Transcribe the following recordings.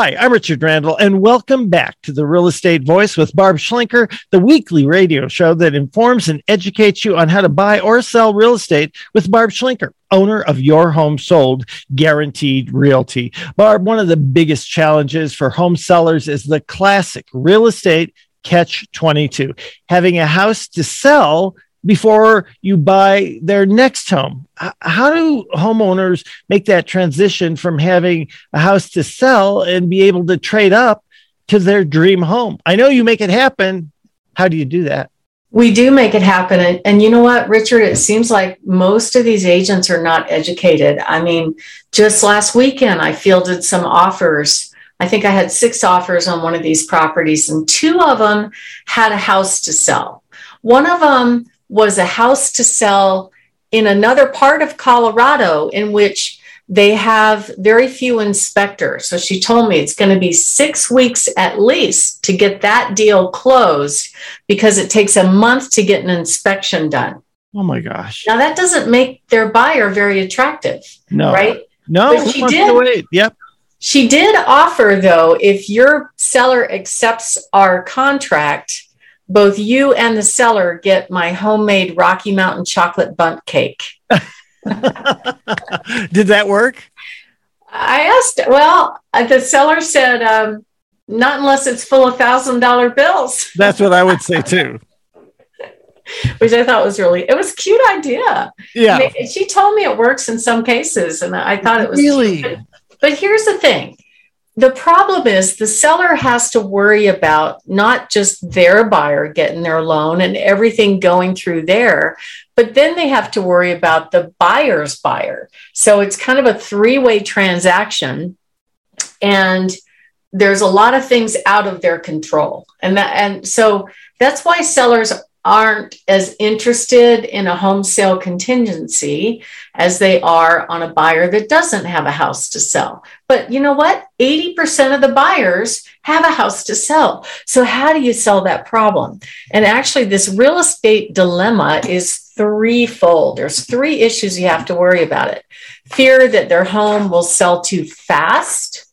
Hi, I'm Richard Randall, and welcome back to the Real Estate Voice with Barb Schlinker, the weekly radio show that informs and educates you on how to buy or sell real estate with Barb Schlinker, owner of Your Home Sold Guaranteed Realty. Barb, one of the biggest challenges for home sellers is the classic real estate catch 22 having a house to sell before you buy their next home. How do homeowners make that transition from having a house to sell and be able to trade up to their dream home? I know you make it happen. How do you do that? We do make it happen. And, and, you know what, Richard? It seems like most of these agents are not educated. I mean, just last weekend, I fielded some offers. I think I had six offers on one of these properties, and two of them had a house to sell. One of them was a house to sell in another part of Colorado in which they have very few inspectors. So she told me it's going to be six weeks at least to get that deal closed because it takes a month to get an inspection done. Oh my gosh. Now that doesn't make their buyer very attractive. No. Right? No, but she did. Yep. She did offer though, if your seller accepts our contract, both you and the seller get my homemade Rocky Mountain chocolate bundt cake. Did that work? I asked, well, uh, the seller said, um, not unless it's full of thousand dollar bills. That's what I would say too. Which I thought was really, it was a cute idea. Yeah. I mean, she told me it works in some cases, and I thought it was really. But, but here's the thing the problem is the seller has to worry about not just their buyer getting their loan and everything going through there, but then they have to worry about the buyer's buyer. So it's kind of a three way transaction. And there's a lot of things out of their control. And that, and so that's why sellers aren't as interested in a home sale contingency as they are on a buyer that doesn't have a house to sell. But you know what? 80% of the buyers have a house to sell. So, how do you sell that problem? And actually, this real estate dilemma is threefold. There's three issues you have to worry about it fear that their home will sell too fast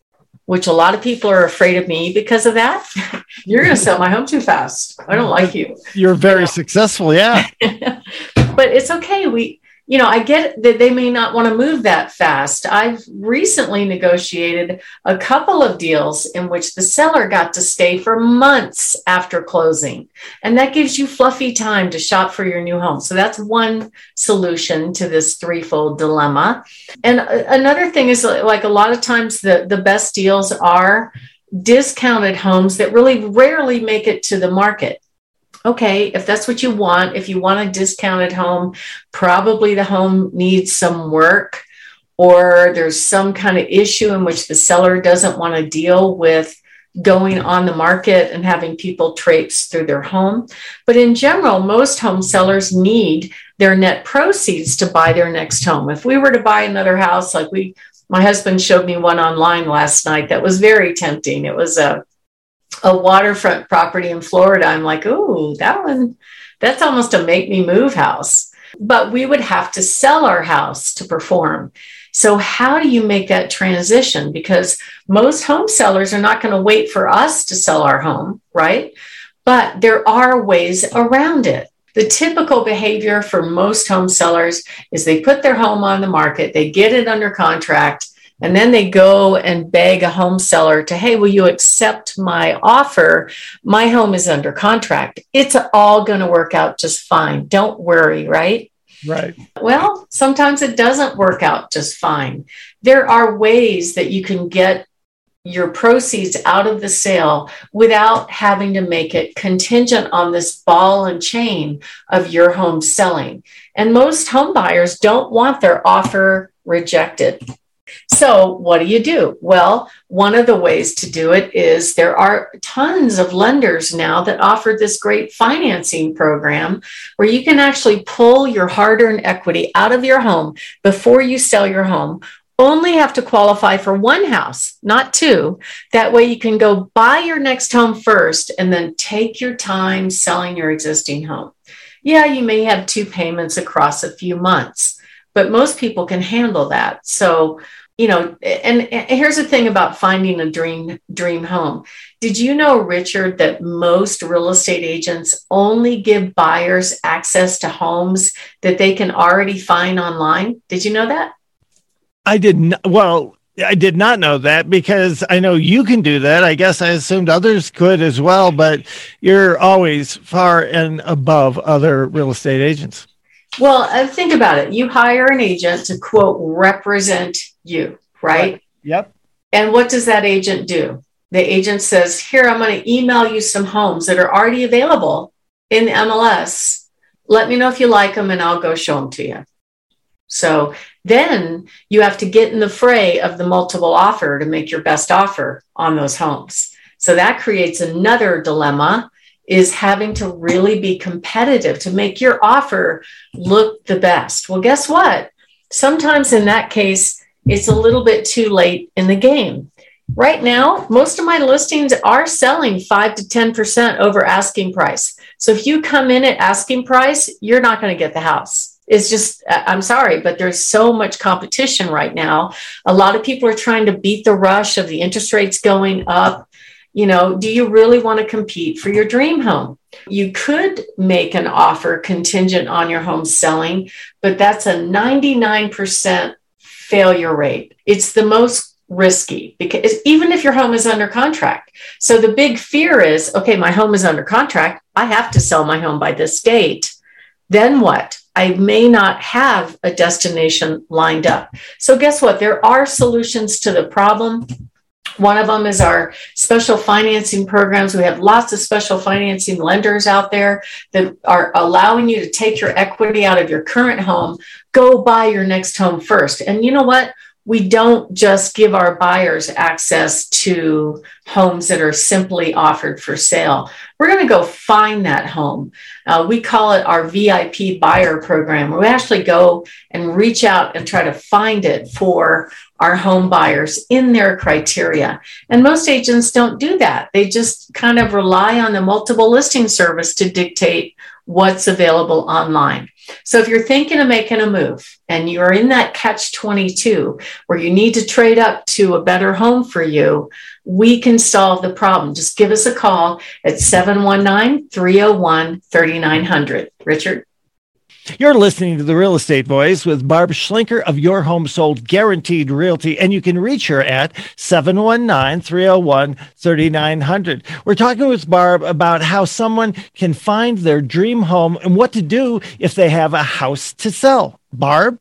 which a lot of people are afraid of me because of that. You're going to sell my home too fast. I don't like you. You're very you know? successful, yeah. but it's okay. We you know, I get that they may not want to move that fast. I've recently negotiated a couple of deals in which the seller got to stay for months after closing. And that gives you fluffy time to shop for your new home. So that's one solution to this threefold dilemma. And another thing is like a lot of times the, the best deals are discounted homes that really rarely make it to the market okay, if that's what you want, if you want a discounted home, probably the home needs some work or there's some kind of issue in which the seller doesn't want to deal with going on the market and having people traipse through their home. But in general, most home sellers need their net proceeds to buy their next home. If we were to buy another house, like we, my husband showed me one online last night that was very tempting. It was a a waterfront property in Florida, I'm like, oh, that one, that's almost a make me move house. But we would have to sell our house to perform. So, how do you make that transition? Because most home sellers are not going to wait for us to sell our home, right? But there are ways around it. The typical behavior for most home sellers is they put their home on the market, they get it under contract, and then they go and beg a home seller to, hey, will you accept my offer? My home is under contract. It's all going to work out just fine. Don't worry, right? Right. Well, sometimes it doesn't work out just fine. There are ways that you can get your proceeds out of the sale without having to make it contingent on this ball and chain of your home selling. And most home buyers don't want their offer rejected. So, what do you do? Well, one of the ways to do it is there are tons of lenders now that offer this great financing program where you can actually pull your hard earned equity out of your home before you sell your home. Only have to qualify for one house, not two. That way you can go buy your next home first and then take your time selling your existing home. Yeah, you may have two payments across a few months but most people can handle that. So you know, and, and, here's the thing about finding a dream dream home. Did you know, Richard, that most real estate agents only give buyers access to homes that they can already find online? Did you know that? I didn't. Well, I did not know that because I know you can do that. I guess I assumed others could as well, but you're always far and above other real estate agents. Well, uh, think about it. You hire an agent to quote represent you, right? right? Yep. And what does that agent do? The agent says, Here, I'm going to email you some homes that are already available in the MLS. Let me know if you like them and I'll go show them to you. So then you have to get in the fray of the multiple offer to make your best offer on those homes. So that creates another dilemma is having to really be competitive to make your offer look the best. Well, guess what? Sometimes in that case, it's a little bit too late in the game. Right now, most of my listings are selling 5 to 10% over asking price. So if you come in at asking price, you're not going to get the house. It's just, I'm sorry, but there's so much competition right now. A lot of people are trying to beat the rush of the interest rates going up. You know, do you really want to compete for your dream home? You could make an offer contingent on your home selling, but that's a 99% failure rate. It's the most risky because even if your home is under contract. So the big fear is okay, my home is under contract. I have to sell my home by this date. Then what? I may not have a destination lined up. So, guess what? There are solutions to the problem. One of them is our special financing programs. We have lots of special financing lenders out there that are allowing you to take your equity out of your current home, go buy your next home first. And you know what? We don't just give our buyers access to homes that are simply offered for sale. We're going to go find that home. Uh, we call it our VIP buyer program, where we actually go and reach out and try to find it for our home buyers in their criteria. And most agents don't do that. They just kind of rely on the multiple listing service to dictate what's available online. So if you're thinking of making a move and you're in that catch 22 where you need to trade up to a better home for you, we can solve the problem. Just give us a call at 719 301 3900. Richard? You're listening to the Real Estate Voice with Barb Schlinker of Your Home Sold Guaranteed Realty, and you can reach her at 719 301 3900. We're talking with Barb about how someone can find their dream home and what to do if they have a house to sell. Barb?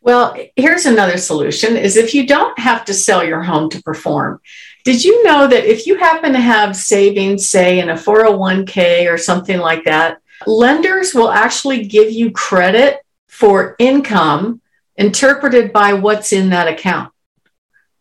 Well, here's another solution is if you don't have to sell your home to perform. Did you know that if you happen to have savings, say in a 401k or something like that, lenders will actually give you credit for income interpreted by what's in that account.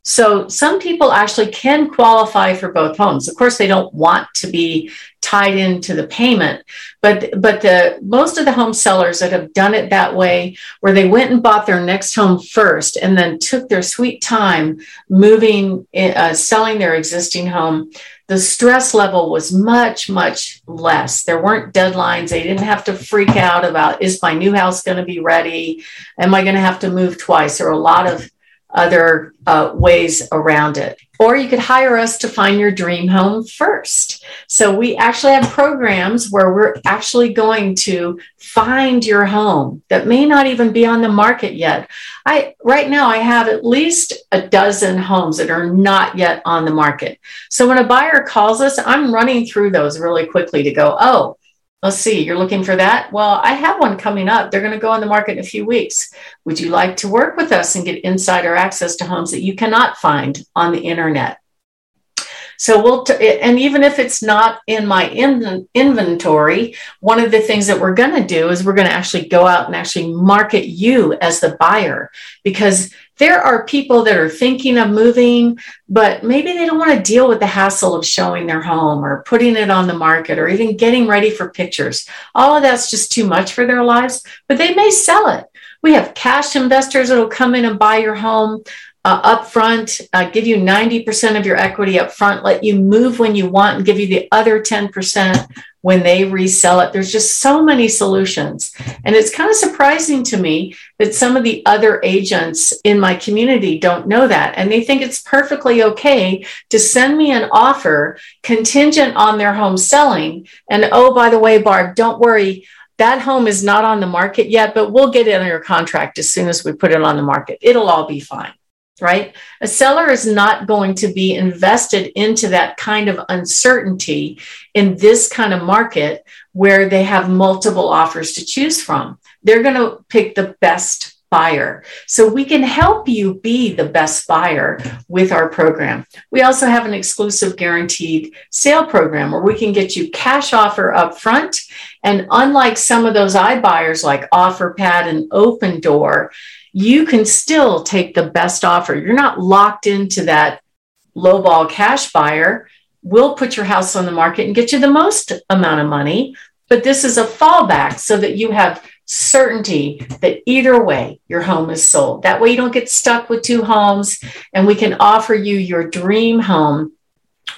So some people actually can qualify for both homes. Of course, they don't want to be tied into the payment, but but the most of the home sellers that have done it that way, where they went and bought their next home first and then took their sweet time moving, uh, selling their existing home, the stress level was much much less. There weren't deadlines. They didn't have to freak out about is my new house going to be ready? Am I going to have to move twice? There Or a lot of other uh, ways around it. Or you could hire us to find your dream home first. So we actually have programs where we're actually going to find your home that may not even be on the market yet. I right now I have at least a dozen homes that are not yet on the market. So when a buyer calls us, I'm running through those really quickly to go, "Oh, Let's see, you're looking for that? Well, I have one coming up. They're going to go on the market in a few weeks. Would you like to work with us and get insider access to homes that you cannot find on the internet? So we'll, t- and even if it's not in my in- inventory, one of the things that we're going to do is we're going to actually go out and actually market you as the buyer because there are people that are thinking of moving, but maybe they don't want to deal with the hassle of showing their home or putting it on the market or even getting ready for pictures. All of that's just too much for their lives, but they may sell it. We have cash investors that will come in and buy your home. Uh, up front, uh, give you 90% of your equity up front, let you move when you want, and give you the other 10% when they resell it. There's just so many solutions. And it's kind of surprising to me that some of the other agents in my community don't know that. And they think it's perfectly okay to send me an offer contingent on their home selling. And oh, by the way, Barb, don't worry. That home is not on the market yet, but we'll get it under contract as soon as we put it on the market. It'll all be fine right? A seller is not going to be invested into that kind of uncertainty in this kind of market where they have multiple offers to choose from. They're going to pick the best buyer. So we can help you be the best buyer with our program. We also have an exclusive guaranteed sale program where we can get you cash offer up front. And unlike some of those iBuyers like OfferPad and Opendoor, you can still take the best offer. You're not locked into that lowball cash buyer. We'll put your house on the market and get you the most amount of money. But this is a fallback so that you have certainty that either way your home is sold. That way you don't get stuck with two homes and we can offer you your dream home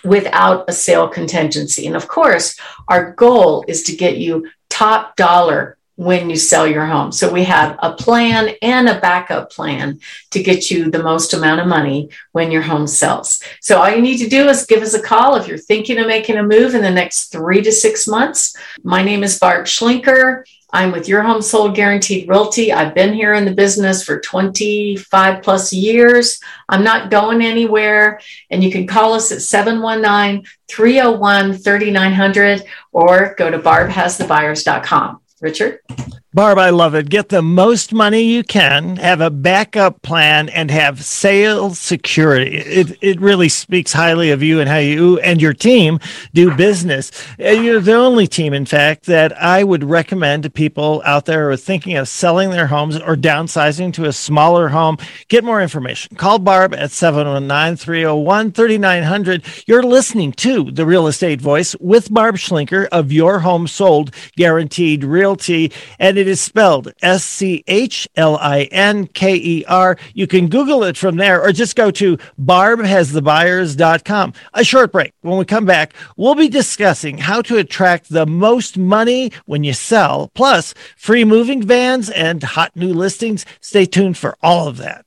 without a sale contingency. And of course, our goal is to get you top dollar when you sell your home. So we have a plan and a backup plan to get you the most amount of money when your home sells. So all you need to do is give us a call if you're thinking of making a move in the next three to six months. My name is Barb Schlinker. I'm with Your Home Sold Guaranteed Realty. I've been here in the business for 25 plus years. I'm not going anywhere. And you can call us at 719 301 3900 or go to barbhasthebuyers.com. Richard? Barb, I love it. Get the most money you can, have a backup plan, and have sales security. It, it really speaks highly of you and how you and your team do business. You're the only team, in fact, that I would recommend to people out there who are thinking of selling their homes or downsizing to a smaller home. Get more information. Call Barb at 719 301 3900. You're listening to The Real Estate Voice with Barb Schlinker of Your Home Sold Guaranteed Realty. And it is spelled S C H L I N K E R. You can Google it from there or just go to barbhasthebuyers.com. A short break. When we come back, we'll be discussing how to attract the most money when you sell, plus free moving vans and hot new listings. Stay tuned for all of that.